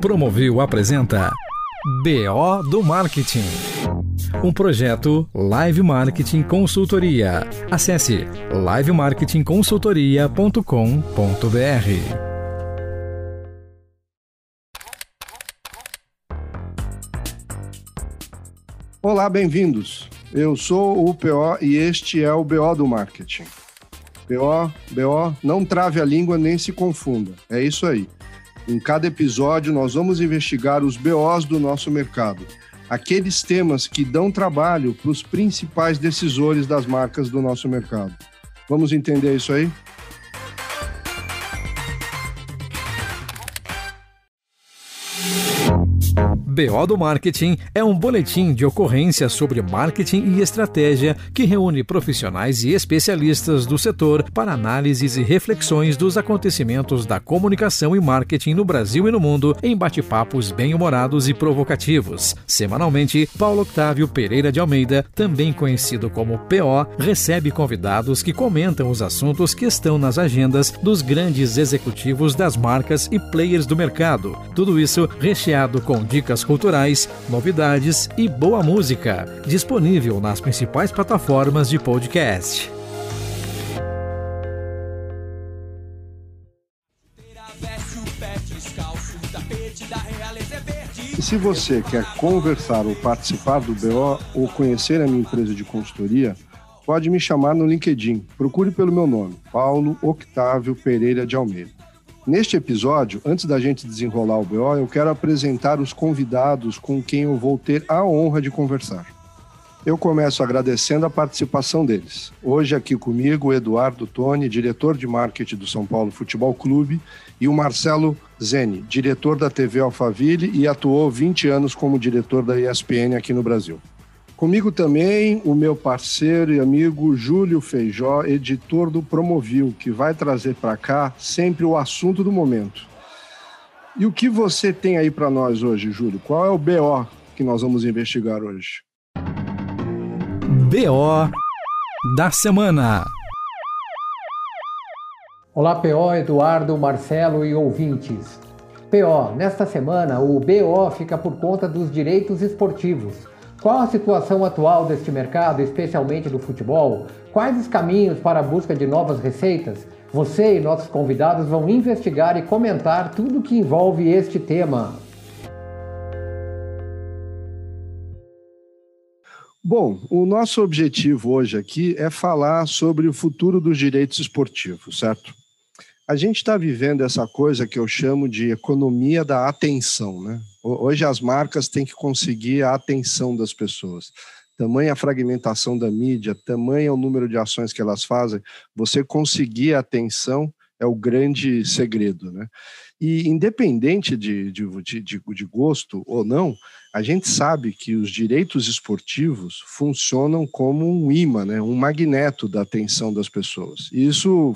Promovil apresenta BO do Marketing. Um projeto Live Marketing Consultoria. Acesse livemarketingconsultoria.com.br. Olá, bem-vindos. Eu sou o PO e este é o BO do Marketing. BO, BO, não trave a língua nem se confunda. É isso aí. Em cada episódio, nós vamos investigar os BOs do nosso mercado, aqueles temas que dão trabalho para os principais decisores das marcas do nosso mercado. Vamos entender isso aí? BO do Marketing é um boletim de ocorrência sobre marketing e estratégia que reúne profissionais e especialistas do setor para análises e reflexões dos acontecimentos da comunicação e marketing no Brasil e no mundo em bate-papos bem-humorados e provocativos. Semanalmente, Paulo Octávio Pereira de Almeida, também conhecido como PO, recebe convidados que comentam os assuntos que estão nas agendas dos grandes executivos das marcas e players do mercado. Tudo isso recheado com dicas culturais, novidades e boa música, disponível nas principais plataformas de podcast. E se você quer conversar ou participar do BO ou conhecer a minha empresa de consultoria, pode me chamar no LinkedIn. Procure pelo meu nome, Paulo Octávio Pereira de Almeida. Neste episódio, antes da gente desenrolar o BO, eu quero apresentar os convidados com quem eu vou ter a honra de conversar. Eu começo agradecendo a participação deles. Hoje aqui comigo o Eduardo Toni, diretor de marketing do São Paulo Futebol Clube, e o Marcelo Zeni, diretor da TV Alphaville e atuou 20 anos como diretor da ESPN aqui no Brasil. Comigo também o meu parceiro e amigo Júlio Feijó, editor do Promovil, que vai trazer para cá sempre o assunto do momento. E o que você tem aí para nós hoje, Júlio? Qual é o BO que nós vamos investigar hoje? BO da semana. Olá, PO, Eduardo, Marcelo e ouvintes. PO, nesta semana o BO fica por conta dos direitos esportivos. Qual a situação atual deste mercado, especialmente do futebol? Quais os caminhos para a busca de novas receitas? Você e nossos convidados vão investigar e comentar tudo que envolve este tema. Bom, o nosso objetivo hoje aqui é falar sobre o futuro dos direitos esportivos, certo? A gente está vivendo essa coisa que eu chamo de economia da atenção, né? Hoje as marcas têm que conseguir a atenção das pessoas. Tamanha a fragmentação da mídia, tamanho o número de ações que elas fazem, você conseguir a atenção é o grande segredo, né? E independente de, de, de, de, gosto ou não, a gente sabe que os direitos esportivos funcionam como um imã, né? um magneto da atenção das pessoas. E isso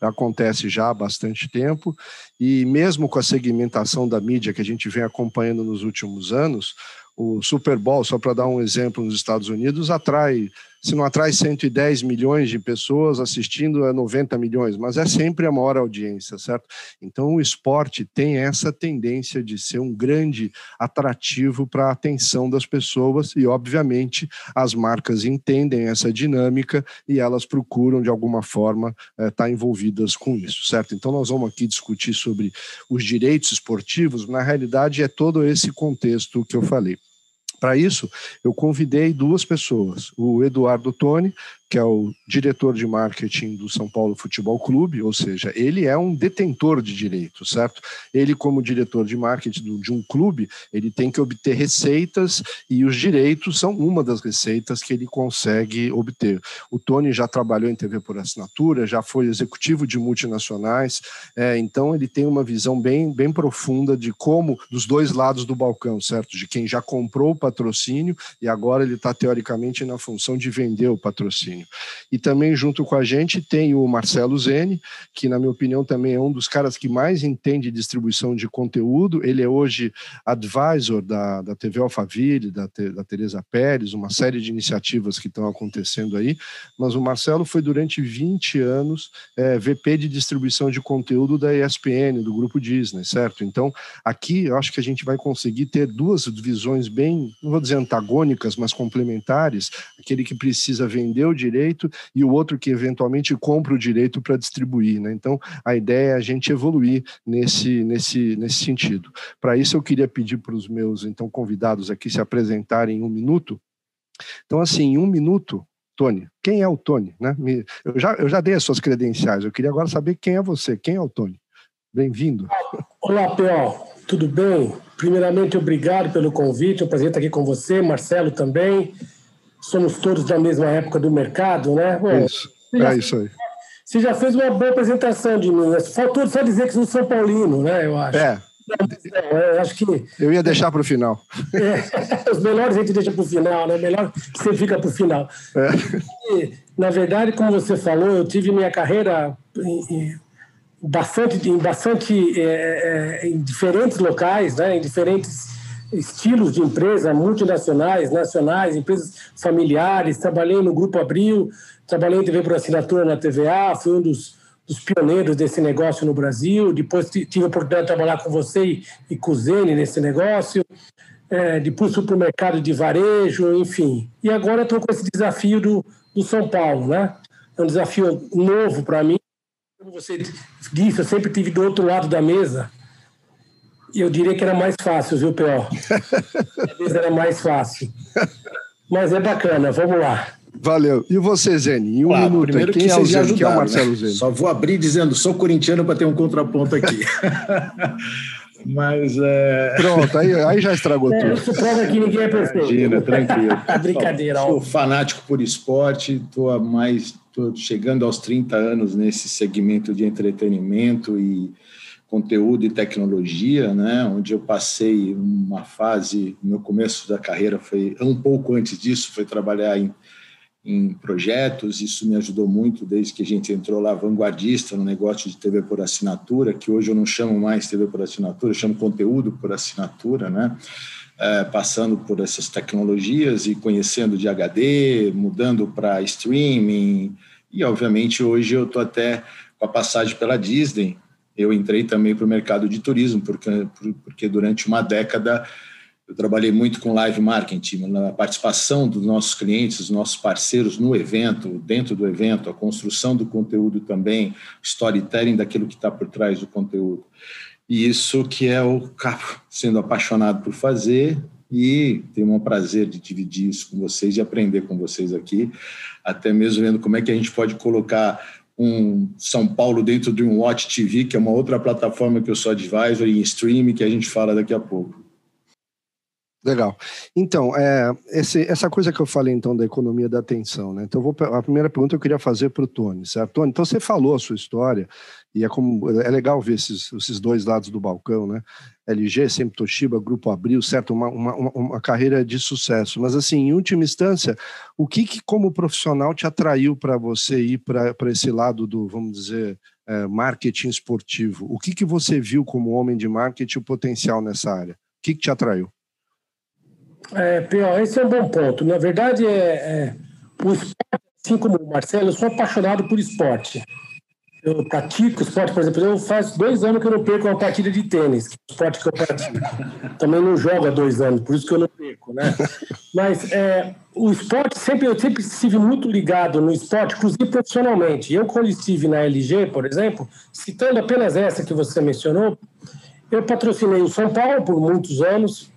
acontece já há bastante tempo, e mesmo com a segmentação da mídia que a gente vem acompanhando nos últimos anos, o Super Bowl, só para dar um exemplo nos Estados Unidos, atrai se não atrai 110 milhões de pessoas assistindo, é 90 milhões, mas é sempre a maior audiência, certo? Então o esporte tem essa tendência de ser um grande atrativo para a atenção das pessoas e, obviamente, as marcas entendem essa dinâmica e elas procuram, de alguma forma, estar é, tá envolvidas com isso, certo? Então nós vamos aqui discutir sobre os direitos esportivos, na realidade é todo esse contexto que eu falei. Para isso, eu convidei duas pessoas, o Eduardo Toni, que é o diretor de marketing do São Paulo Futebol Clube, ou seja, ele é um detentor de direitos, certo? Ele, como diretor de marketing de um clube, ele tem que obter receitas e os direitos são uma das receitas que ele consegue obter. O Tony já trabalhou em TV por assinatura, já foi executivo de multinacionais, é, então ele tem uma visão bem, bem profunda de como, dos dois lados do balcão, certo? De quem já comprou o patrocínio e agora ele está teoricamente na função de vender o patrocínio. E também junto com a gente tem o Marcelo Zene, que na minha opinião também é um dos caras que mais entende distribuição de conteúdo. Ele é hoje advisor da, da TV Alphaville, da, da Teresa Pérez, uma série de iniciativas que estão acontecendo aí. Mas o Marcelo foi durante 20 anos é, VP de distribuição de conteúdo da ESPN, do grupo Disney, certo? Então, aqui eu acho que a gente vai conseguir ter duas visões bem, não vou dizer antagônicas, mas complementares, aquele que precisa vender o direito e o outro que eventualmente compra o direito para distribuir, né? Então, a ideia é a gente evoluir nesse, nesse, nesse sentido. Para isso, eu queria pedir para os meus então convidados aqui se apresentarem em um minuto. Então, assim, em um minuto, Tony. Quem é o Tony? Né? Eu, já, eu já dei as suas credenciais, eu queria agora saber quem é você, quem é o Tony. Bem-vindo. Olá, P.O. Tudo bem? Primeiramente, obrigado pelo convite. É um prazer estar aqui com você, Marcelo também. Somos todos da mesma época do mercado, né? Bom, isso, é isso aí. Você já fez uma boa apresentação de mim. Faltou só dizer que sou São Paulino, né? Eu acho. É. Eu acho que. Eu ia deixar para o final. É, os melhores a gente deixa para o final, né? Melhor que você fica para o final. É. E, na verdade, como você falou, eu tive minha carreira em, bastante, em, bastante é, é, em diferentes locais, né? em diferentes estilos de empresa, multinacionais, nacionais, empresas familiares. Trabalhei no Grupo Abril, trabalhei em TV por assinatura na TVA, fui um dos dos pioneiros desse negócio no Brasil. Depois tive a oportunidade de trabalhar com você e com o Zene nesse negócio. É, depois fui para o mercado de varejo, enfim. E agora estou com esse desafio do, do São Paulo, né? É um desafio novo para mim. Como você disse, eu sempre tive do outro lado da mesa. Eu diria que era mais fácil, viu, P.O.? Talvez era mais fácil. Mas é bacana, vamos lá. Valeu. E você, Zene? Em um claro, minuto, primeiro quem que é o Zene? Quem é o Marcelo né? Zene? Só vou abrir dizendo, sou corintiano para ter um contraponto aqui. Mas é... Pronto, aí, aí já estragou é, tudo. Isso prova que ninguém é perfeito. Imagina, tranquilo. A brincadeira. Sou, sou fanático por esporte, estou mais tô chegando aos 30 anos nesse segmento de entretenimento e conteúdo e tecnologia, né? Onde eu passei uma fase, meu começo da carreira foi um pouco antes disso, foi trabalhar em em projetos, isso me ajudou muito desde que a gente entrou lá vanguardista no negócio de TV por assinatura, que hoje eu não chamo mais TV por assinatura, eu chamo conteúdo por assinatura, né? É, passando por essas tecnologias e conhecendo de HD, mudando para streaming, e obviamente hoje eu estou até com a passagem pela Disney, eu entrei também para o mercado de turismo, porque, porque durante uma década eu trabalhei muito com live marketing, na participação dos nossos clientes, dos nossos parceiros no evento, dentro do evento, a construção do conteúdo também, storytelling daquilo que está por trás do conteúdo. E isso que é o sendo apaixonado por fazer e tenho um prazer de dividir isso com vocês e aprender com vocês aqui, até mesmo vendo como é que a gente pode colocar um São Paulo dentro de um Watch TV, que é uma outra plataforma que eu sou advisor em streaming, que a gente fala daqui a pouco. Legal. Então, é, esse, essa coisa que eu falei então da economia da atenção, né? Então, vou, a primeira pergunta eu queria fazer para o Tony, certo? Tony, então você falou a sua história e é como é legal ver esses, esses dois lados do balcão, né? LG, sempre Toshiba, Grupo Abril, certo? Uma, uma, uma carreira de sucesso. Mas assim, em última instância, o que, que como profissional te atraiu para você ir para esse lado do, vamos dizer, é, marketing esportivo? O que que você viu como homem de marketing o potencial nessa área? O que, que te atraiu? É, pior, esse é um bom ponto. Na verdade, é, é, o esporte, assim como o Marcelo, eu sou apaixonado por esporte. Eu pratico esporte, por exemplo, eu faz dois anos que eu não perco uma partida de tênis, que é o esporte que eu pratico. Também não jogo há dois anos, por isso que eu não perco, né? Mas é, o esporte, sempre, eu sempre estive muito ligado no esporte, inclusive profissionalmente. Eu, quando estive na LG, por exemplo, citando apenas essa que você mencionou, eu patrocinei o São Paulo por muitos anos,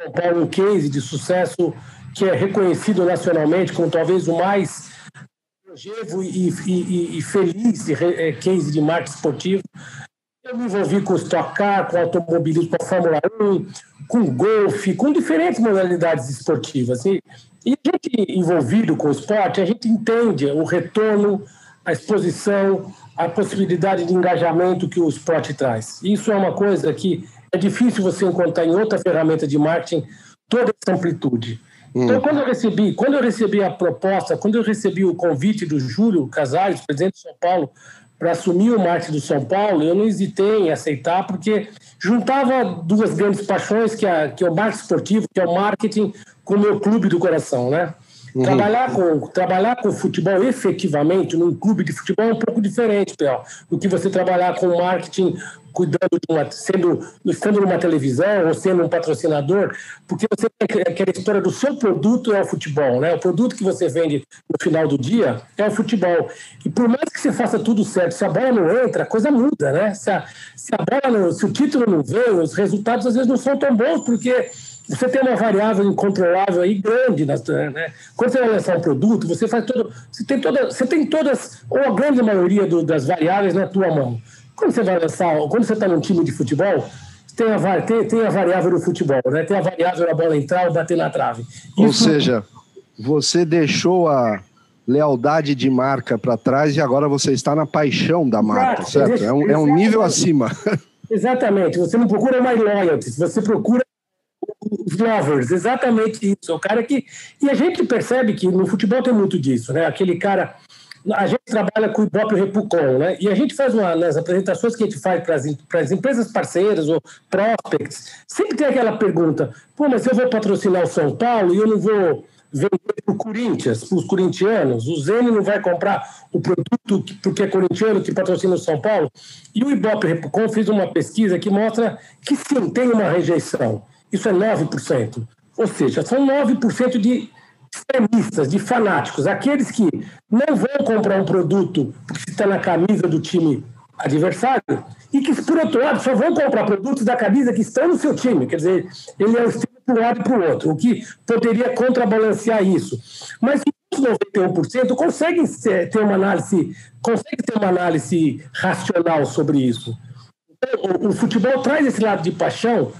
são Paulo um case de sucesso que é reconhecido nacionalmente como talvez o mais longevo e, e, e feliz é, case de marketing esportivo. Eu me envolvi com Stock Car, com automobilismo, com a Fórmula 1, com golfe, com diferentes modalidades esportivas. E, e a gente envolvido com o esporte, a gente entende o retorno, a exposição, a possibilidade de engajamento que o esporte traz. Isso é uma coisa que é difícil você encontrar em outra ferramenta de marketing toda essa amplitude. Então, quando eu recebi, quando eu recebi a proposta, quando eu recebi o convite do Júlio Casares, presidente de São Paulo, para assumir o marketing do São Paulo, eu não hesitei em aceitar, porque juntava duas grandes paixões, que é, que é o marketing esportivo, que é o marketing, com o meu clube do coração, né? Uhum. Trabalhar, com, trabalhar com futebol efetivamente num clube de futebol é um pouco diferente, Pel, do que você trabalhar com marketing cuidando de uma, sendo, estando numa televisão ou sendo um patrocinador, porque você tem aquela história do seu produto é o futebol, né? O produto que você vende no final do dia é o futebol. E por mais que você faça tudo certo, se a bola não entra, a coisa muda, né? Se a, se a bola não, se o título não vem, os resultados às vezes não são tão bons, porque você tem uma variável incontrolável aí grande, né? Quando você vai lançar um produto, você faz todo, você tem toda, você tem todas ou a grande maioria do, das variáveis na tua mão. Quando você vai lançar, quando você está num time de futebol, tem a, tem, tem a variável do futebol, né? Tem a variável da bola entrar ou bater na trave. Ou seja, você deixou a lealdade de marca para trás e agora você está na paixão da marca, Exato. certo? É um, é um nível acima. Exatamente. Você não procura mais loyalty, você procura os lovers, exatamente isso. O cara que. E a gente percebe que no futebol tem muito disso, né? Aquele cara a gente trabalha com o Ibope Repucon, né? E a gente faz uma, nas apresentações que a gente faz para as empresas parceiras ou prospects, sempre tem aquela pergunta: pô, mas eu vou patrocinar o São Paulo e eu não vou vender para o Corinthians, para os corintianos, o Zene não vai comprar o produto porque é corintiano que patrocina o São Paulo. E o Ibope Repucon fez uma pesquisa que mostra que sim, tem uma rejeição. Isso é 9%. Ou seja, são 9% de extremistas, de fanáticos, aqueles que não vão comprar um produto porque está na camisa do time adversário e que, por outro lado, só vão comprar produtos da camisa que estão no seu time. Quer dizer, ele é o estilo para um lado e para o outro, o que poderia contrabalancear isso. Mas os 91% conseguem ter uma análise, conseguem ter uma análise racional sobre isso. Então, o futebol traz esse lado de paixão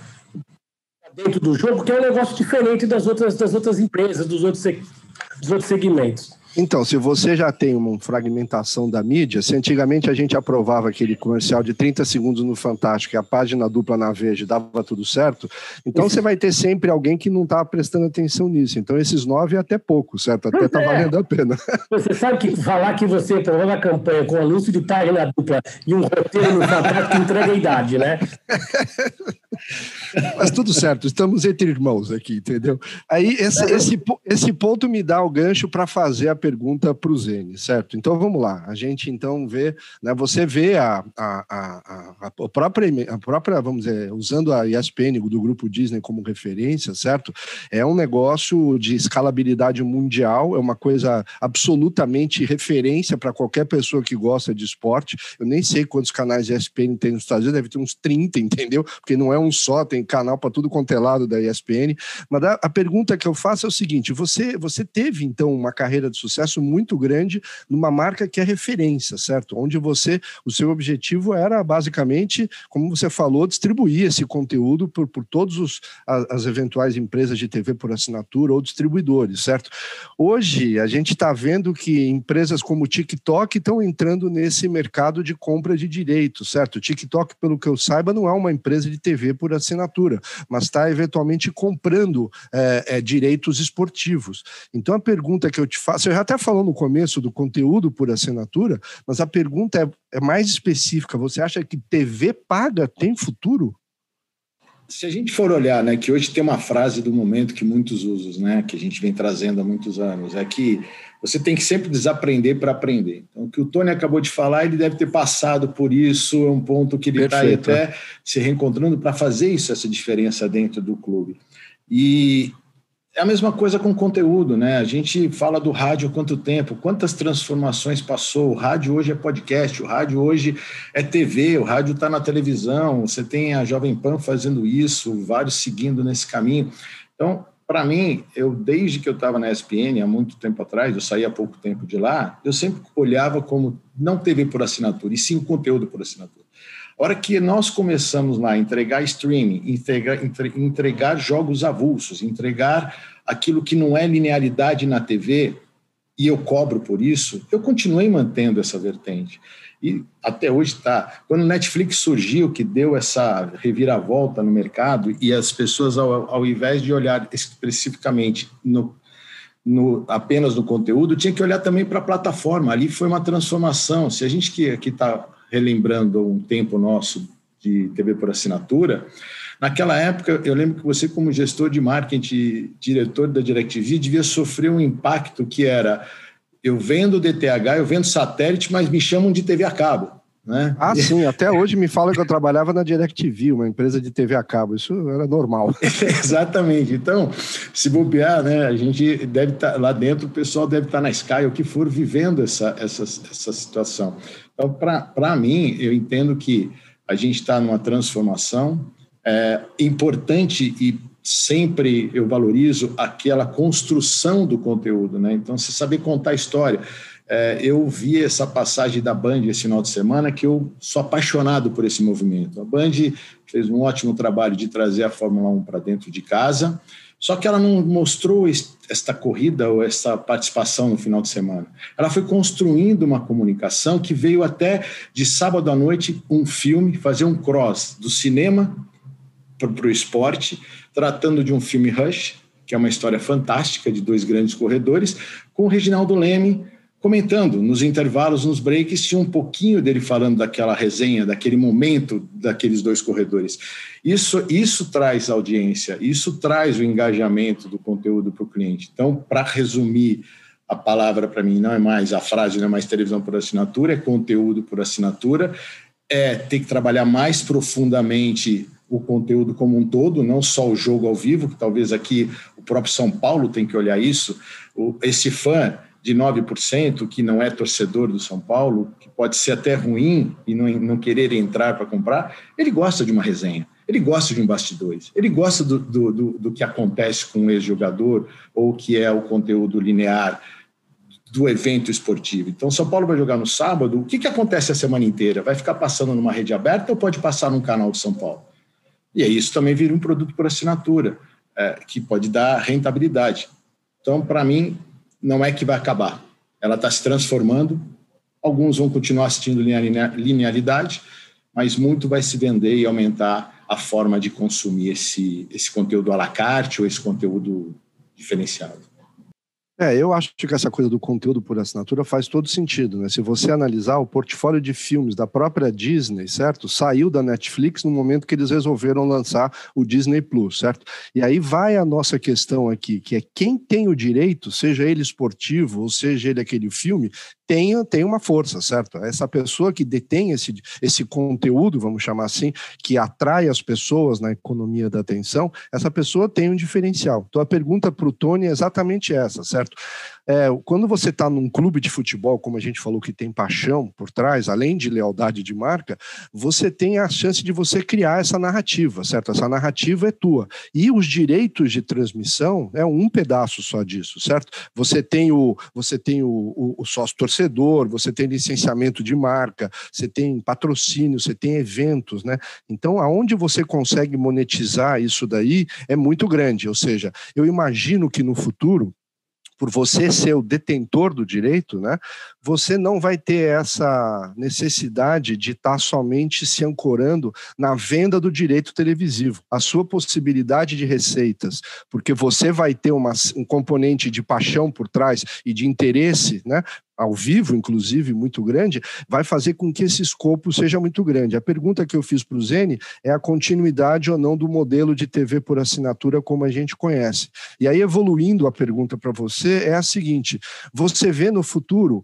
dentro do jogo, que é um negócio diferente das outras, das outras empresas, dos outros, dos outros segmentos. Então, se você já tem uma fragmentação da mídia, se antigamente a gente aprovava aquele comercial de 30 segundos no Fantástico e a página dupla na Veja dava tudo certo, então você vai ter sempre alguém que não está prestando atenção nisso. Então, esses nove é até pouco, certo? Até está é. valendo a pena. Você sabe que falar que você aprovou a campanha com anúncio de página dupla e um roteiro no Fantástico entrega a idade, né? Mas tudo certo, estamos entre irmãos aqui, entendeu? Aí esse, esse, esse ponto me dá o gancho para fazer a pergunta para o Zene, certo? Então vamos lá. A gente então vê, né, você vê a, a, a, a, própria, a própria, vamos dizer, usando a ESPN do grupo Disney como referência, certo? É um negócio de escalabilidade mundial, é uma coisa absolutamente referência para qualquer pessoa que gosta de esporte. Eu nem sei quantos canais ESPN tem nos Estados Unidos, deve ter uns 30, entendeu? Porque não é um só, tem canal para tudo quanto é lado da ESPN. Mas a, pergunta que eu faço é o seguinte: você, você teve então uma carreira de sucesso? Sucesso muito grande numa marca que é referência, certo? Onde você, o seu objetivo era basicamente, como você falou, distribuir esse conteúdo por, por todas as eventuais empresas de TV por assinatura ou distribuidores, certo? Hoje a gente está vendo que empresas como o TikTok estão entrando nesse mercado de compra de direitos, certo? O TikTok, pelo que eu saiba, não é uma empresa de TV por assinatura, mas está eventualmente comprando é, é, direitos esportivos. Então a pergunta que eu te faço, eu já até falou no começo do conteúdo por assinatura, mas a pergunta é, é mais específica. Você acha que TV paga tem futuro? Se a gente for olhar, né, que hoje tem uma frase do momento que muitos usam, né, que a gente vem trazendo há muitos anos, é que você tem que sempre desaprender para aprender. Então, o que o Tony acabou de falar, ele deve ter passado por isso, é um ponto que ele está até se reencontrando para fazer isso, essa diferença dentro do clube. E é a mesma coisa com conteúdo, né? A gente fala do rádio quanto tempo, quantas transformações passou. O rádio hoje é podcast, o rádio hoje é TV, o rádio está na televisão, você tem a Jovem Pan fazendo isso, vários seguindo nesse caminho. Então, para mim, eu desde que eu estava na ESPN, há muito tempo atrás, eu saí há pouco tempo de lá, eu sempre olhava como não TV por assinatura, e sim conteúdo por assinatura. A hora que nós começamos lá a entregar streaming, entregar, entregar jogos avulsos, entregar aquilo que não é linearidade na TV, e eu cobro por isso, eu continuei mantendo essa vertente. E até hoje está. Quando o Netflix surgiu, que deu essa reviravolta no mercado, e as pessoas, ao, ao invés de olhar especificamente no, no, apenas no conteúdo, tinha que olhar também para a plataforma. Ali foi uma transformação. Se a gente que está relembrando um tempo nosso de TV por assinatura, naquela época, eu lembro que você, como gestor de marketing, diretor da DirecTV, devia sofrer um impacto que era eu vendo DTH, eu vendo satélite, mas me chamam de TV a cabo. Né? Ah, sim, até hoje me falam que eu trabalhava na DirecTV, uma empresa de TV a cabo, isso era normal. Exatamente, então, se bobear, né, a gente deve estar tá, lá dentro, o pessoal deve estar tá na Sky, ou que for, vivendo essa, essa, essa situação. Então, para mim, eu entendo que a gente está numa transformação é, importante e sempre eu valorizo aquela construção do conteúdo, né? Então, você saber contar a história. É, eu vi essa passagem da Band esse final de semana que eu sou apaixonado por esse movimento. A Band fez um ótimo trabalho de trazer a Fórmula 1 para dentro de casa, só que ela não mostrou esta corrida ou essa participação no final de semana. Ela foi construindo uma comunicação que veio até de sábado à noite um filme, fazer um cross do cinema para o esporte, tratando de um filme Rush, que é uma história fantástica de dois grandes corredores, com o Reginaldo Leme comentando nos intervalos, nos breaks, tinha um pouquinho dele falando daquela resenha, daquele momento daqueles dois corredores. Isso, isso traz audiência, isso traz o engajamento do conteúdo para o cliente. Então, para resumir, a palavra para mim não é mais a frase, não é mais televisão por assinatura, é conteúdo por assinatura, é ter que trabalhar mais profundamente o conteúdo como um todo, não só o jogo ao vivo, que talvez aqui o próprio São Paulo tem que olhar isso. Esse fã de 9% que não é torcedor do São Paulo, que pode ser até ruim e não, não querer entrar para comprar, ele gosta de uma resenha, ele gosta de um bastidores, ele gosta do, do, do, do que acontece com o ex-jogador ou que é o conteúdo linear do evento esportivo. Então, São Paulo vai jogar no sábado, o que, que acontece a semana inteira? Vai ficar passando numa rede aberta ou pode passar num canal de São Paulo? E aí isso também vira um produto por assinatura, é, que pode dar rentabilidade. Então, para mim, não é que vai acabar. Ela está se transformando. Alguns vão continuar assistindo linearidade, mas muito vai se vender e aumentar a forma de consumir esse, esse conteúdo à la carte ou esse conteúdo diferenciado. É, eu acho que essa coisa do conteúdo por assinatura faz todo sentido, né? Se você analisar o portfólio de filmes da própria Disney, certo? Saiu da Netflix no momento que eles resolveram lançar o Disney Plus, certo? E aí vai a nossa questão aqui, que é quem tem o direito, seja ele esportivo ou seja ele aquele filme, tem, tem uma força, certo? Essa pessoa que detém esse, esse conteúdo, vamos chamar assim, que atrai as pessoas na economia da atenção, essa pessoa tem um diferencial. Então a pergunta para o Tony é exatamente essa, certo? É, quando você está num clube de futebol, como a gente falou que tem paixão por trás, além de lealdade de marca, você tem a chance de você criar essa narrativa, certo? Essa narrativa é tua. E os direitos de transmissão é um pedaço só disso, certo? Você tem o, você tem o, o, o sócio torcedor, você tem licenciamento de marca, você tem patrocínio, você tem eventos, né? Então, aonde você consegue monetizar isso daí é muito grande. Ou seja, eu imagino que no futuro por você ser o detentor do direito, né, você não vai ter essa necessidade de estar somente se ancorando na venda do direito televisivo. A sua possibilidade de receitas, porque você vai ter uma, um componente de paixão por trás e de interesse, né, ao vivo, inclusive, muito grande, vai fazer com que esse escopo seja muito grande. A pergunta que eu fiz para o Zene é a continuidade ou não do modelo de TV por assinatura como a gente conhece. E aí, evoluindo a pergunta para você, é a seguinte: você vê no futuro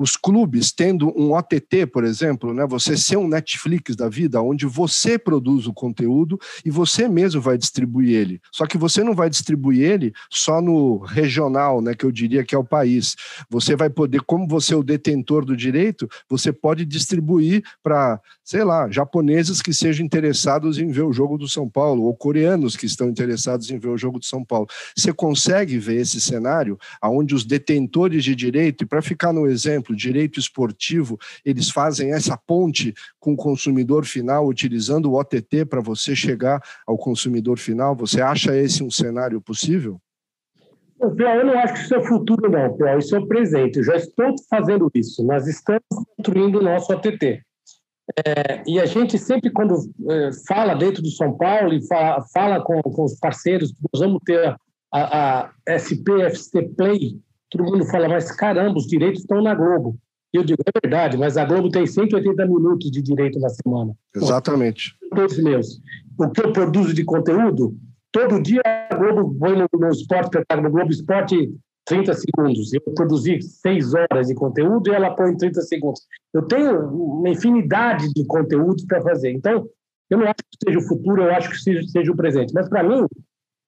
os clubes tendo um OTT, por exemplo, né, você ser um Netflix da vida, onde você produz o conteúdo e você mesmo vai distribuir ele. Só que você não vai distribuir ele só no regional, né, que eu diria que é o país. Você vai poder, como você é o detentor do direito, você pode distribuir para, sei lá, japoneses que sejam interessados em ver o jogo do São Paulo, ou coreanos que estão interessados em ver o jogo do São Paulo. Você consegue ver esse cenário onde os detentores de direito, e para ficar no exemplo, exemplo, direito esportivo, eles fazem essa ponte com o consumidor final, utilizando o OTT para você chegar ao consumidor final? Você acha esse um cenário possível? Eu não acho que isso é futuro, não, Pior. Isso é o presente. Eu já estou fazendo isso. Nós estamos construindo o nosso ATT. É, e a gente sempre, quando é, fala dentro do São Paulo e fala, fala com, com, os parceiros, nós vamos ter a, a SPFC Play, todo mundo fala, mas caramba, os direitos estão na Globo. E eu digo, é verdade, mas a Globo tem 180 minutos de direito na semana. Exatamente. Todos meus. O que eu produzo de conteúdo, todo dia a Globo põe no, no esporte, no Globo Esporte, 30 segundos. Eu produzi seis horas de conteúdo e ela põe 30 segundos. Eu tenho uma infinidade de conteúdos para fazer. Então, eu não acho que seja o futuro, eu acho que seja, seja o presente. Mas, para mim,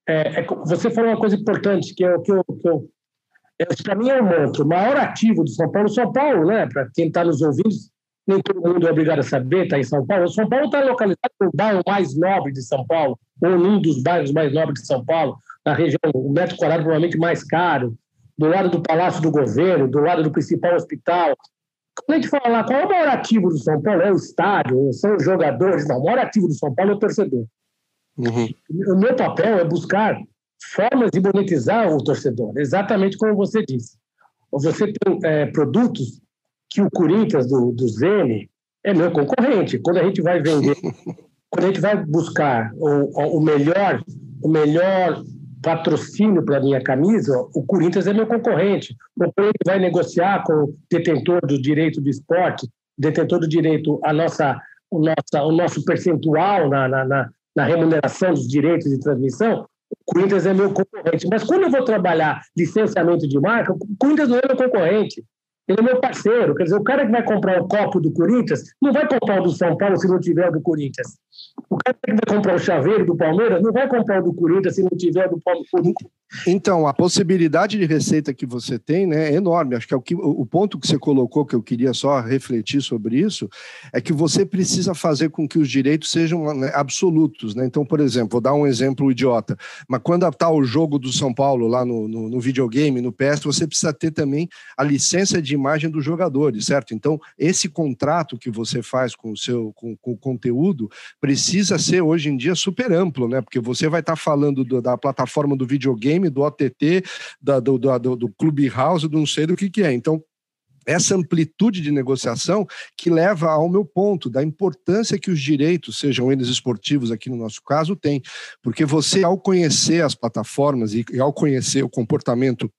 é, é, você falou uma coisa importante, que é o que eu, que eu é, para mim é um mantra. O maior ativo do São Paulo, São Paulo, né? Para quem está nos ouvindo, nem todo mundo é obrigado a saber, está em São Paulo. São Paulo está localizado no bairro mais nobre de São Paulo, ou num dos bairros mais nobres de São Paulo, na região, o metro quadrado provavelmente mais caro, do lado do Palácio do Governo, do lado do principal hospital. Quando a gente fala lá, qual é o maior ativo do São Paulo? É o estádio, são os jogadores. Não, o maior ativo do São Paulo é o torcedor. Uhum. O meu papel é buscar formas de monetizar o torcedor, exatamente como você disse. Você tem é, produtos que o Corinthians do, do Zene é meu concorrente. Quando a gente vai vender, quando a gente vai buscar o, o melhor, o melhor patrocínio para minha camisa, o Corinthians é meu concorrente. O Corinthians vai negociar com o detentor do direito do esporte, detentor do direito a nossa, o, nossa, o nosso percentual na, na, na, na remuneração dos direitos de transmissão, o Corinthians é meu concorrente. Mas quando eu vou trabalhar licenciamento de marca, o Corinthians não é meu concorrente. Ele é meu parceiro. Quer dizer, o cara que vai comprar o copo do Corinthians não vai comprar o do São Paulo se não tiver o do Corinthians. O cara que vai comprar o chaveiro do Palmeiras não vai comprar o do Corinthians se não tiver do Palmeiras. Então, a possibilidade de receita que você tem né, é enorme. Acho que, é o, que o ponto que você colocou, que eu queria só refletir sobre isso, é que você precisa fazer com que os direitos sejam né, absolutos. Né? Então, por exemplo, vou dar um exemplo idiota, mas quando está o jogo do São Paulo lá no, no, no, videogame, no PS, você precisa ter também a licença de imagem dos jogadores, certo? Então, esse contrato que você faz com o seu com, com o conteúdo precisa ser hoje em dia super amplo, né? Porque você vai estar tá falando do, da plataforma do videogame do OTT, da, do, do, do Clubhouse, do não sei do que, que é. Então, essa amplitude de negociação que leva ao meu ponto da importância que os direitos, sejam eles esportivos aqui no nosso caso, têm. Porque você, ao conhecer as plataformas e, e ao conhecer o comportamento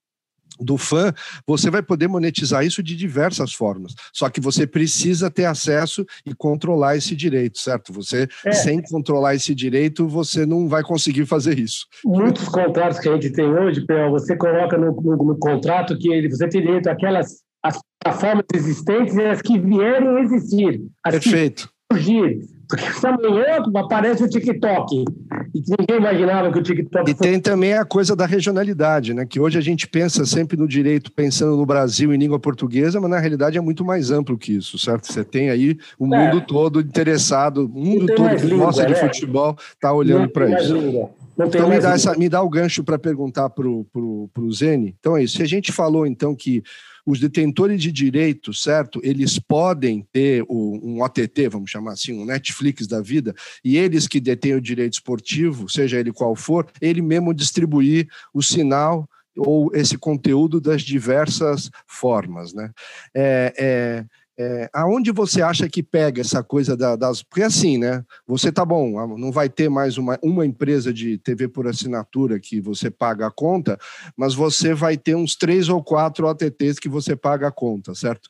do fã, você vai poder monetizar isso de diversas formas. Só que você precisa ter acesso e controlar esse direito, certo? Você, é. sem controlar esse direito, você não vai conseguir fazer isso. Muitos contratos que a gente tem hoje, você coloca no, no, no contrato que ele, você tem direito àquelas as plataformas existentes e as que vierem a existir. Perfeito. Surgir. Porque essa manhã aparece o TikTok. E ninguém imaginava que o TikTok. E tem também a coisa da regionalidade, né? Que hoje a gente pensa sempre no direito pensando no Brasil em língua portuguesa, mas na realidade é muito mais amplo que isso, certo? Você tem aí o é. mundo todo interessado, o mundo todo que língua, gosta né? de futebol está olhando para isso. Então me dá, essa, me dá o gancho para perguntar para o Zene. Então é isso. Se a gente falou então que os detentores de direitos, certo? Eles podem ter um OTT, vamos chamar assim, um Netflix da vida, e eles que detêm o direito esportivo, seja ele qual for, ele mesmo distribuir o sinal ou esse conteúdo das diversas formas, né? É, é, é, aonde você acha que pega essa coisa da, das. Porque assim, né? Você tá bom, não vai ter mais uma, uma empresa de TV por assinatura que você paga a conta, mas você vai ter uns três ou quatro OTTs que você paga a conta, certo?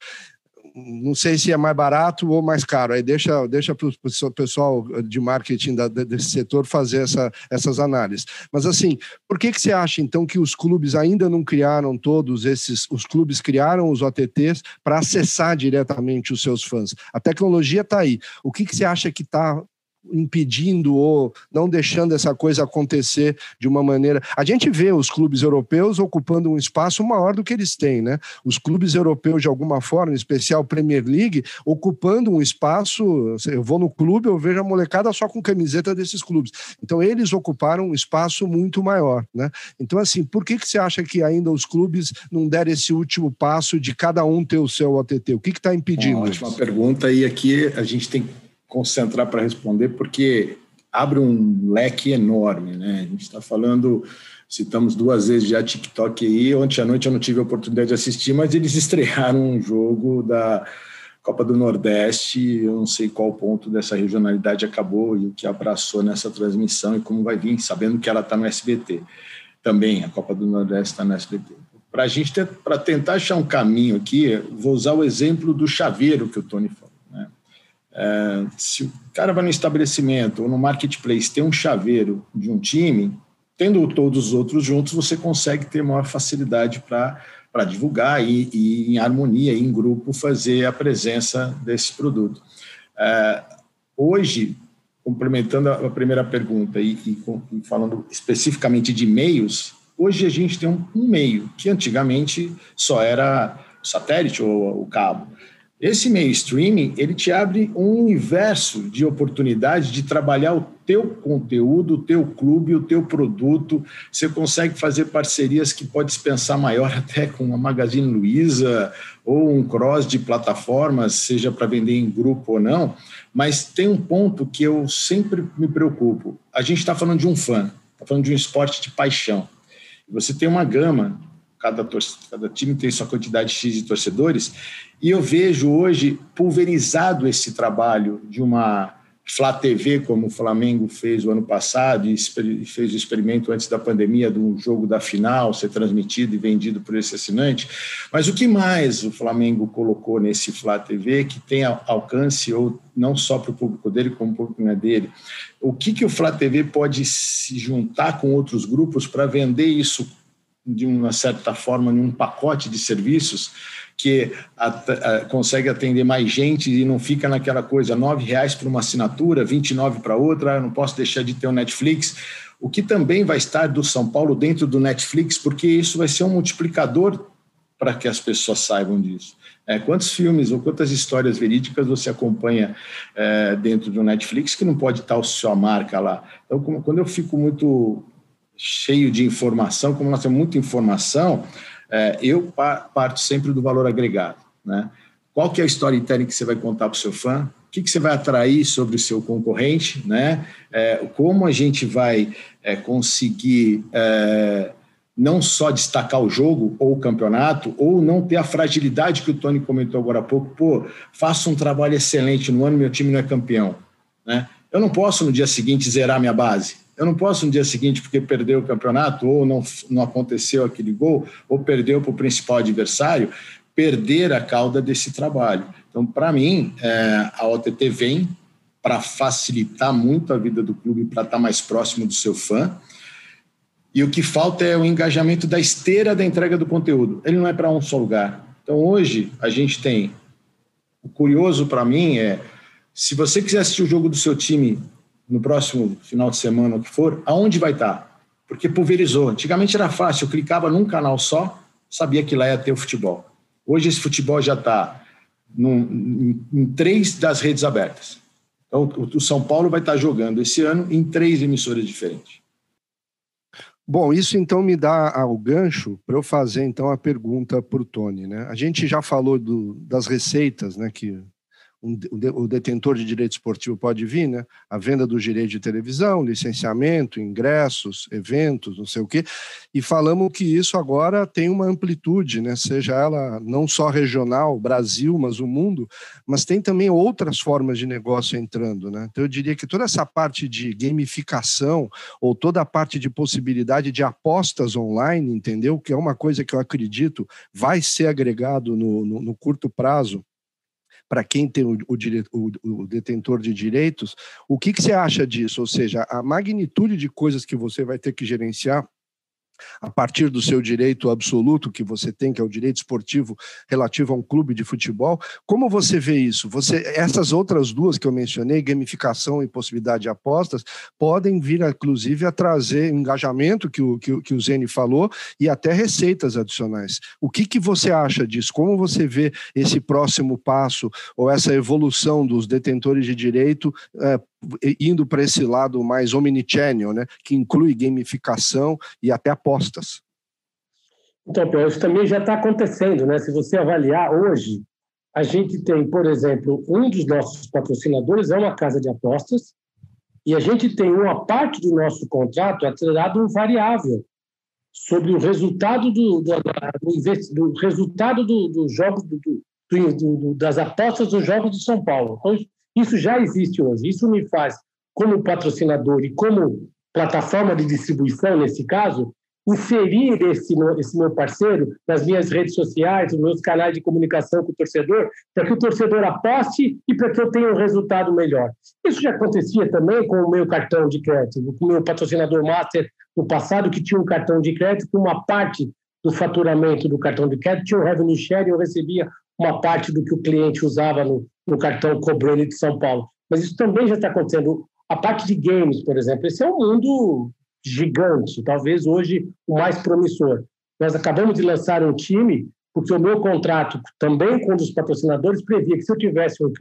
Não sei se é mais barato ou mais caro. Aí deixa, deixa para o pessoal de marketing da, desse setor fazer essa, essas análises. Mas assim, por que, que você acha então que os clubes ainda não criaram todos esses? Os clubes criaram os OTTs para acessar diretamente os seus fãs. A tecnologia está aí. O que, que você acha que está impedindo ou não deixando essa coisa acontecer de uma maneira. A gente vê os clubes europeus ocupando um espaço maior do que eles têm, né? Os clubes europeus, de alguma forma, em especial Premier League, ocupando um espaço. Eu vou no clube, eu vejo a molecada só com camiseta desses clubes. Então, eles ocuparam um espaço muito maior, né? Então, assim, por que, que você acha que ainda os clubes não deram esse último passo de cada um ter o seu OTT? O que está impedindo? Uma ótima pergunta, e aqui a gente tem concentrar para responder, porque abre um leque enorme, né? A gente está falando, citamos duas vezes já TikTok aí. Ontem à noite eu não tive a oportunidade de assistir, mas eles estrearam um jogo da Copa do Nordeste. Eu não sei qual ponto dessa regionalidade acabou e o que abraçou nessa transmissão e como vai vir, sabendo que ela está no SBT também. A Copa do Nordeste está no SBT. Para a gente para tentar achar um caminho aqui, vou usar o exemplo do chaveiro que o Tony falou. É, se o cara vai no estabelecimento ou no marketplace tem um chaveiro de um time, tendo todos os outros juntos, você consegue ter maior facilidade para divulgar e, e, em harmonia, em grupo, fazer a presença desse produto. É, hoje, complementando a primeira pergunta e, e, e, falando especificamente de meios, hoje a gente tem um, um meio que antigamente só era satélite ou o cabo. Esse meio streaming, ele te abre um universo de oportunidades de trabalhar o teu conteúdo, o teu clube, o teu produto. Você consegue fazer parcerias que pode pensar maior até com a Magazine Luiza ou um cross de plataformas, seja para vender em grupo ou não. Mas tem um ponto que eu sempre me preocupo. A gente está falando de um fã, está falando de um esporte de paixão. Você tem uma gama cada, cada time tem sua quantidade X de torcedores, e eu vejo hoje pulverizado esse trabalho de uma Flá TV, como o Flamengo fez o ano passado, e fez o experimento antes da pandemia do jogo da final ser transmitido e vendido por esse assinante. Mas o que mais o Flamengo colocou nesse Flá TV que tem alcance, ou não só para o público dele, como para o público dele? O que, que o Flá TV pode se juntar com outros grupos para vender isso de uma certa forma, em um pacote de serviços que consegue atender mais gente e não fica naquela coisa, nove reais para uma assinatura, 29 para outra, não posso deixar de ter o Netflix. O que também vai estar do São Paulo dentro do Netflix, porque isso vai ser um multiplicador para que as pessoas saibam disso. É, quantos filmes ou quantas histórias verídicas você acompanha é, dentro do Netflix que não pode estar a sua marca lá? Então, quando eu fico muito cheio de informação, como nós temos muita informação, é, eu parto sempre do valor agregado. Né? Qual que é a storytelling que você vai contar para o seu fã? O que, que você vai atrair sobre o seu concorrente? Né? É, como a gente vai é, conseguir é, não só destacar o jogo ou o campeonato, ou não ter a fragilidade que o Tony comentou agora há pouco. Pô, faço um trabalho excelente no ano, meu time não é campeão. Né? Eu não posso no dia seguinte zerar minha base. Eu não posso no dia seguinte, porque perdeu o campeonato, ou não, não aconteceu aquele gol, ou perdeu para o principal adversário, perder a cauda desse trabalho. Então, para mim, é, a OTT vem para facilitar muito a vida do clube, para estar tá mais próximo do seu fã. E o que falta é o engajamento da esteira da entrega do conteúdo. Ele não é para um só lugar. Então, hoje, a gente tem. O curioso para mim é: se você quiser assistir o jogo do seu time no próximo final de semana, o que for, aonde vai estar? Porque pulverizou. Antigamente era fácil, eu clicava num canal só, sabia que lá ia ter o futebol. Hoje esse futebol já está em, em, três das redes abertas. Então, o, o São Paulo vai estar jogando esse ano em três emissoras diferentes. Bom, isso então me dá o gancho para eu fazer então a pergunta para o Tony. Né? A gente já falou do, das receitas né, que um, o detentor de direito esportivo pode vir, né? A venda do direito de televisão, licenciamento, ingressos, eventos, não sei o quê. E falamos que isso agora tem uma amplitude, né? Seja ela não só regional, Brasil, mas o mundo, mas tem também outras formas de negócio entrando, né? Então eu diria que toda essa parte de gamificação ou toda a parte de possibilidade de apostas online, entendeu? Que é uma coisa que eu acredito vai ser agregado no, no, no curto prazo para quem tem o, o, o, o, detentor de direitos. O que, que você acha disso? Ou seja, a magnitude de coisas que você vai ter que gerenciar a partir do seu direito absoluto que você tem, que é o direito esportivo relativo a um clube de futebol. Como você vê isso? Você, essas outras duas que eu mencionei, gamificação e possibilidade de apostas, podem vir, inclusive, a trazer engajamento, que o, que, que o Zene falou, e até receitas adicionais. O que, que você acha disso? Como você vê esse próximo passo ou essa evolução dos detentores de direito é, indo para esse lado mais omnichannel, né, que inclui gamificação e até apostas. Então, isso também já está acontecendo, né? Se você avaliar hoje, a gente tem, por exemplo, um dos nossos patrocinadores é uma casa de apostas, E a gente tem uma parte do nosso contrato atrelado um variável sobre o resultado do, do, do, do resultado do jogos do, das apostas dos jogos de São Paulo. Então, já existe hoje. Isso me faz, como patrocinador e como plataforma de distribuição, nesse caso, inserir esse, esse meu parceiro nas minhas redes sociais, nos meus canais de comunicação com o torcedor, para que o torcedor aposte e para que eu tenha um resultado melhor. Isso já acontecia também com o meu cartão de crédito, com o meu patrocinador master no passado, que tinha um cartão de crédito, que uma parte do faturamento do cartão de crédito tinha o revenue share eu recebia uma parte do que o cliente usava no, no cartão cobrando de São Paulo. Mas isso também já está acontecendo. A parte de games, por exemplo, esse é um mundo gigante, talvez hoje o mais promissor. Nós acabamos de lançar um time, porque o meu contrato, também com um dos patrocinadores, previa que se eu tivesse um,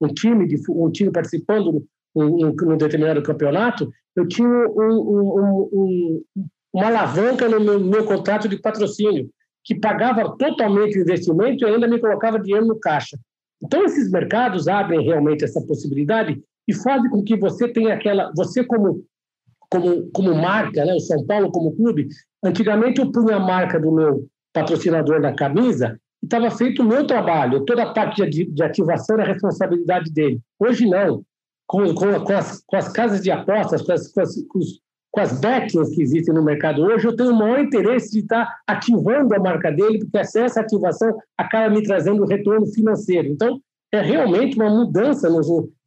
um time, de, um time participando em um determinado campeonato, eu tinha um, um, uma alavanca no meu, meu contrato de patrocínio, que pagava totalmente o investimento e ainda me colocava dinheiro no caixa. Então, esses mercados abrem realmente essa possibilidade e fazem com que você tenha aquela. Você, como como, como marca, né? o São Paulo como clube, antigamente eu punha a marca do meu patrocinador na camisa e estava feito o meu trabalho, toda a parte de, de ativação era responsabilidade dele. Hoje não. Com, com, com, as, com as casas de apostas, com as, com as, com as backings que existem no mercado hoje, eu tenho o maior interesse de estar ativando a marca dele, porque essa ativação acaba me trazendo retorno financeiro. Então, é realmente uma mudança,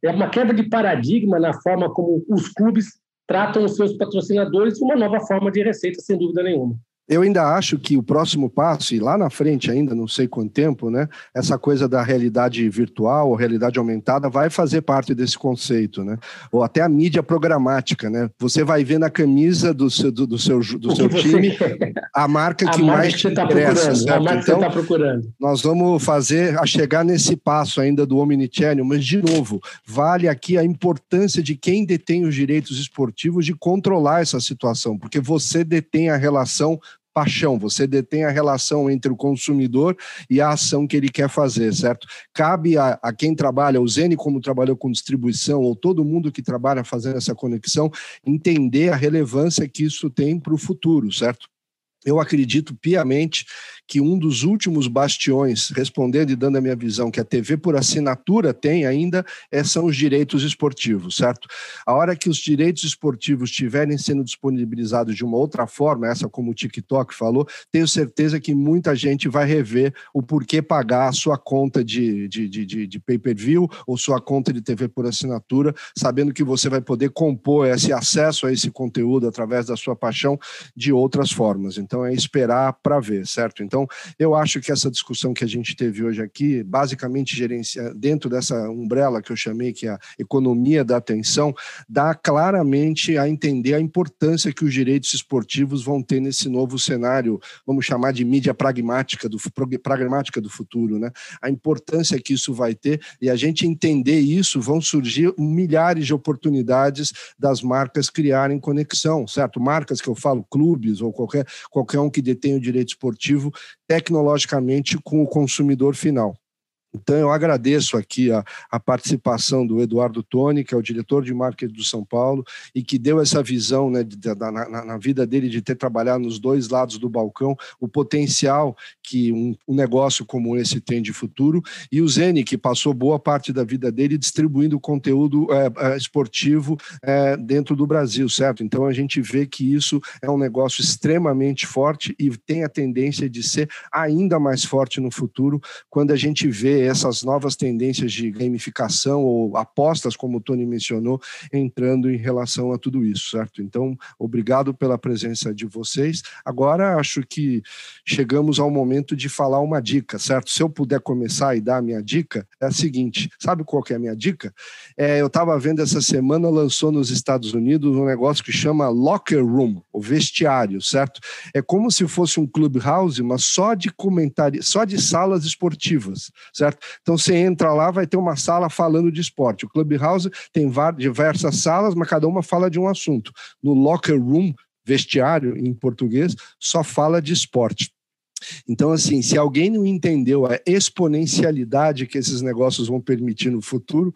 é uma quebra de paradigma na forma como os clubes tratam os seus patrocinadores uma nova forma de receita, sem dúvida nenhuma. Eu ainda acho que o próximo passo, e lá na frente ainda, não sei quanto tempo, né? Essa coisa da realidade virtual ou realidade aumentada vai fazer parte desse conceito, né? Ou até a mídia programática, né? Você vai ver na camisa do seu, do, do seu, do seu time a marca que a mais te tá interessa, certo? A marca então, que você está procurando. Nós vamos fazer a chegar nesse passo ainda do omnichannel, mas de novo, vale aqui a importância de quem detém os direitos esportivos de controlar essa situação, porque você detém a relação paixão, você detém a relação entre o consumidor e a ação que ele quer fazer, certo? Cabe a, a quem trabalha, o Zene, como trabalhou com distribuição, ou todo mundo que trabalha fazendo essa conexão, entender a relevância que isso tem para o futuro, certo? Eu acredito piamente que um dos últimos bastiões, respondendo e dando a minha visão, que a TV por assinatura tem ainda, é, são os direitos esportivos, certo? A hora que os direitos esportivos estiverem sendo disponibilizados de uma outra forma, essa como o TikTok falou, tenho certeza que muita gente vai rever o porquê pagar a sua conta de, de, de, de, de pay-per-view ou sua conta de TV por assinatura, sabendo que você vai poder compor esse acesso a esse conteúdo através da sua paixão de outras formas. Então é esperar para ver, certo? Então, então, eu acho que essa discussão que a gente teve hoje aqui, basicamente gerencia, dentro dessa umbrella que eu chamei, que é a economia da atenção, dá claramente a entender a importância que os direitos esportivos vão ter nesse novo cenário, vamos chamar de mídia pragmática do, pragmática do futuro, né? A importância que isso vai ter e a gente entender isso, vão surgir milhares de oportunidades das marcas criarem conexão, certo? Marcas que eu falo, clubes ou qualquer, qualquer um que detém o direito esportivo, tecnologicamente com o consumidor final. Então, eu agradeço aqui a, a, participação do Eduardo Toni, que é o diretor de marketing do São Paulo, e que deu essa visão né, de, na, na, na, vida dele de ter trabalhado nos dois lados do balcão, o potencial que um, um, negócio como esse tem de futuro, e o Zene, que passou boa parte da vida dele distribuindo conteúdo é, é, esportivo é, dentro do Brasil, certo? Então, a gente vê que isso é um negócio extremamente forte e tem a tendência de ser ainda mais forte no futuro, quando a gente vê essas novas tendências de gamificação ou apostas, como o Tony mencionou, entrando em relação a tudo isso, certo? Então, obrigado pela presença de vocês. Agora, acho que chegamos ao momento de falar uma dica, certo? Se eu puder começar e dar a minha dica, é a seguinte: sabe qual que é a minha dica? É, eu estava vendo essa semana, lançou nos Estados Unidos um negócio que chama Locker Room, o vestiário, certo? É como se fosse um clubhouse, mas só de comentários, só de salas esportivas, certo? Certo? Então você entra lá, vai ter uma sala falando de esporte. O Clubhouse tem diversas salas, mas cada uma fala de um assunto. No locker room, vestiário em português, só fala de esporte. Então, assim, se alguém não entendeu a exponencialidade que esses negócios vão permitir no futuro,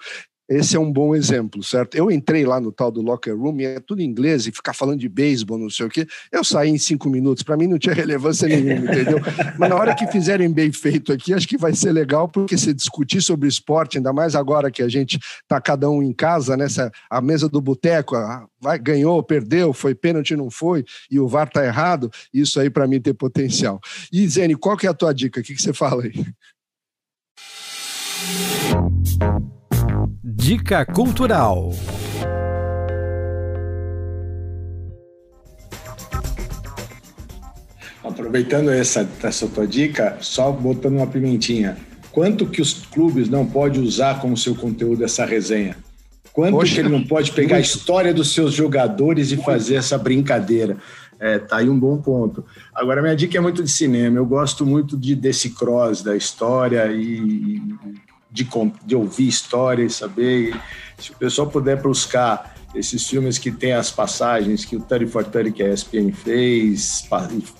esse é um bom exemplo, certo? Eu entrei lá no tal do locker room e é tudo inglês e ficar falando de beisebol, não sei o quê. Eu saí em cinco minutos, para mim não tinha relevância nenhuma, entendeu? Mas na hora que fizerem bem feito aqui, acho que vai ser legal, porque se discutir sobre esporte, ainda mais agora que a gente tá cada um em casa, nessa a mesa do boteco, vai ganhou, perdeu, foi pênalti, não foi, e o VAR tá errado, isso aí para mim tem potencial. E Zene, qual que é a tua dica? O que, que você fala aí? Dica Cultural. Aproveitando essa, essa tua dica, só botando uma pimentinha. Quanto que os clubes não podem usar como seu conteúdo essa resenha? Quanto Poxa, que ele não pode pegar a história dos seus jogadores e fazer essa brincadeira? É, tá aí um bom ponto. Agora, minha dica é muito de cinema. Eu gosto muito de desse cross da história e de, de ouvir histórias, saber. se o pessoal puder buscar esses filmes que tem as passagens que o Terry for que a ESPN fez,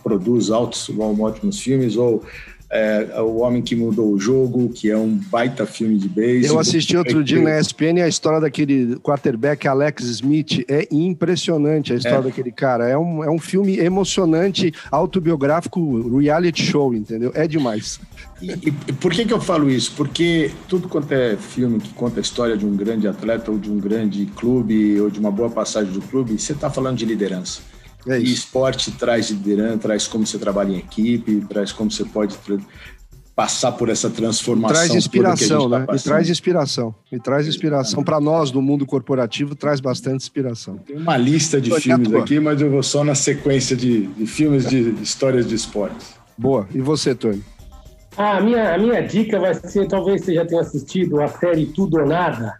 produz altos, ótimos filmes, ou é, O Homem que Mudou o Jogo, que é um baita filme de beisebol. Eu assisti outro dia na ESPN a história daquele quarterback Alex Smith. É impressionante a história é. daquele cara. É um, é um filme emocionante, autobiográfico, reality show, entendeu? É demais. E, e, por que, que eu falo isso? Porque tudo quanto é filme que conta a história de um grande atleta ou de um grande clube ou de uma boa passagem do clube, você está falando de liderança. É e esporte traz liderança, traz como você trabalha em equipe, traz como você pode passar por essa transformação. Traz inspiração, tá né? Tá e traz inspiração. E traz inspiração para nós do mundo corporativo, traz bastante inspiração. Tem uma lista de filmes aqui, mas eu vou só na sequência de, de filmes de histórias de esporte. Boa. E você, Tony? Ah, a, minha, a minha dica vai ser, talvez você já tenha assistido a série Tudo ou Nada,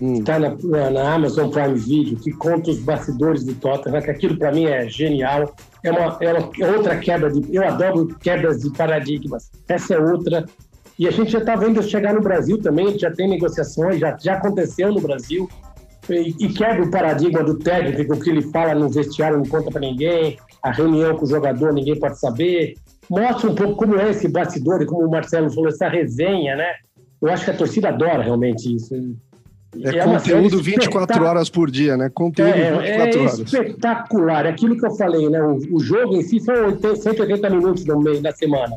está na, na, Amazon Prime Video, que conta os bastidores do Tottenham, que aquilo para mim é genial. É uma, é uma é outra quebra de... Eu adoro quebras de paradigmas. Essa é outra. E a gente já está vendo chegar no Brasil também, já tem negociações, já, já aconteceu no Brasil. E, e quebra o paradigma do técnico, que ele fala no vestiário não conta para ninguém, a reunião com o jogador ninguém pode saber mostra um pouco como é esse bastidor e como o Marcelo falou, essa resenha, né? Eu acho que a torcida adora realmente isso. É, é conteúdo 24 horas por dia, né? Conteúdo é, 24 é horas. espetacular. É aquilo que eu falei, né? O, o jogo em si são 80, 180 minutos no meio da semana.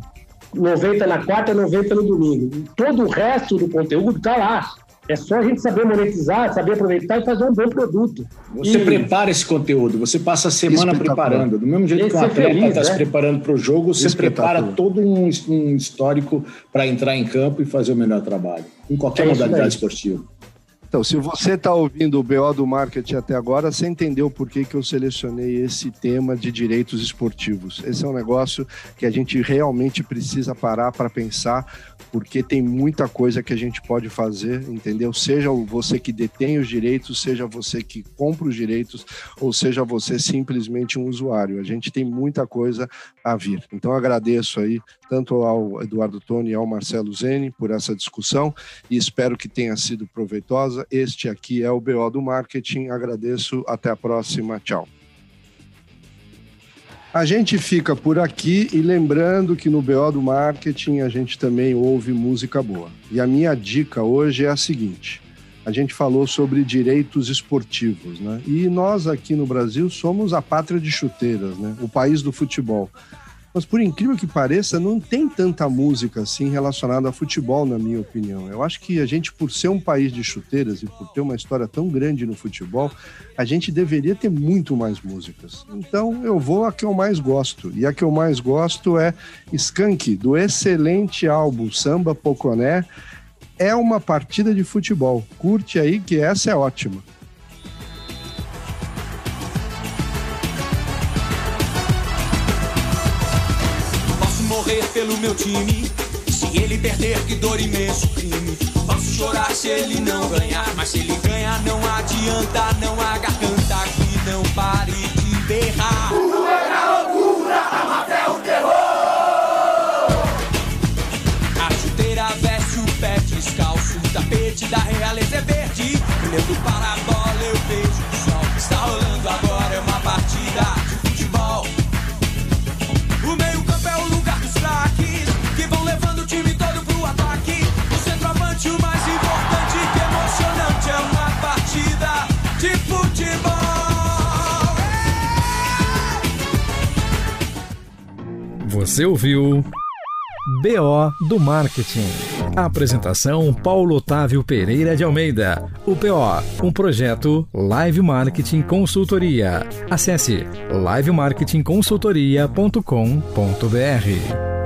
90 na quarta, 90 no domingo. Todo o resto do conteúdo está lá. É só a gente saber monetizar, saber aproveitar e fazer um bom produto. Você e... prepara esse conteúdo, você passa a semana preparando. Do mesmo jeito esse que um atleta está é se preparando para o jogo, você prepara todo um, um histórico para entrar em campo e fazer o melhor trabalho, em qualquer é modalidade esportiva. Então, se você está ouvindo o BO do marketing até agora, você entendeu por que, que eu selecionei esse tema de direitos esportivos. Esse é um negócio que a gente realmente precisa parar para pensar porque tem muita coisa que a gente pode fazer, entendeu? Seja você que detém os direitos, seja você que compra os direitos, ou seja você simplesmente um usuário. A gente tem muita coisa a vir. Então agradeço aí tanto ao Eduardo Toni e ao Marcelo Zene por essa discussão e espero que tenha sido proveitosa. Este aqui é o BO do Marketing. Agradeço. Até a próxima. Tchau. A gente fica por aqui e lembrando que no BO do Marketing a gente também ouve música boa. E a minha dica hoje é a seguinte: a gente falou sobre direitos esportivos, né? E nós aqui no Brasil somos a pátria de chuteiras, né? O país do futebol. Mas por incrível que pareça, não tem tanta música assim relacionada a futebol, na minha opinião. Eu acho que a gente, por ser um país de chuteiras e por ter uma história tão grande no futebol, a gente deveria ter muito mais músicas. Então eu vou a que eu mais gosto. E a que eu mais gosto é Skank, do excelente álbum Samba Poconé. É uma partida de futebol. Curte aí que essa é ótima. Pelo meu time. Se ele perder, que dor imenso crime. Posso chorar se ele não ganhar, mas se ele ganhar, não adianta, não há garganta que não pare de berrar. Tudo é na loucura, a máfia o terror. A chuteira veste o pé descalço, o tapete da realeza é verde. Olhando para a bola, eu vejo o sol. Está rolando agora, Tipo de futebol. Você ouviu BO do Marketing. Apresentação Paulo Otávio Pereira de Almeida. O PO, um projeto Live Marketing Consultoria. Acesse livemarketingconsultoria.com.br.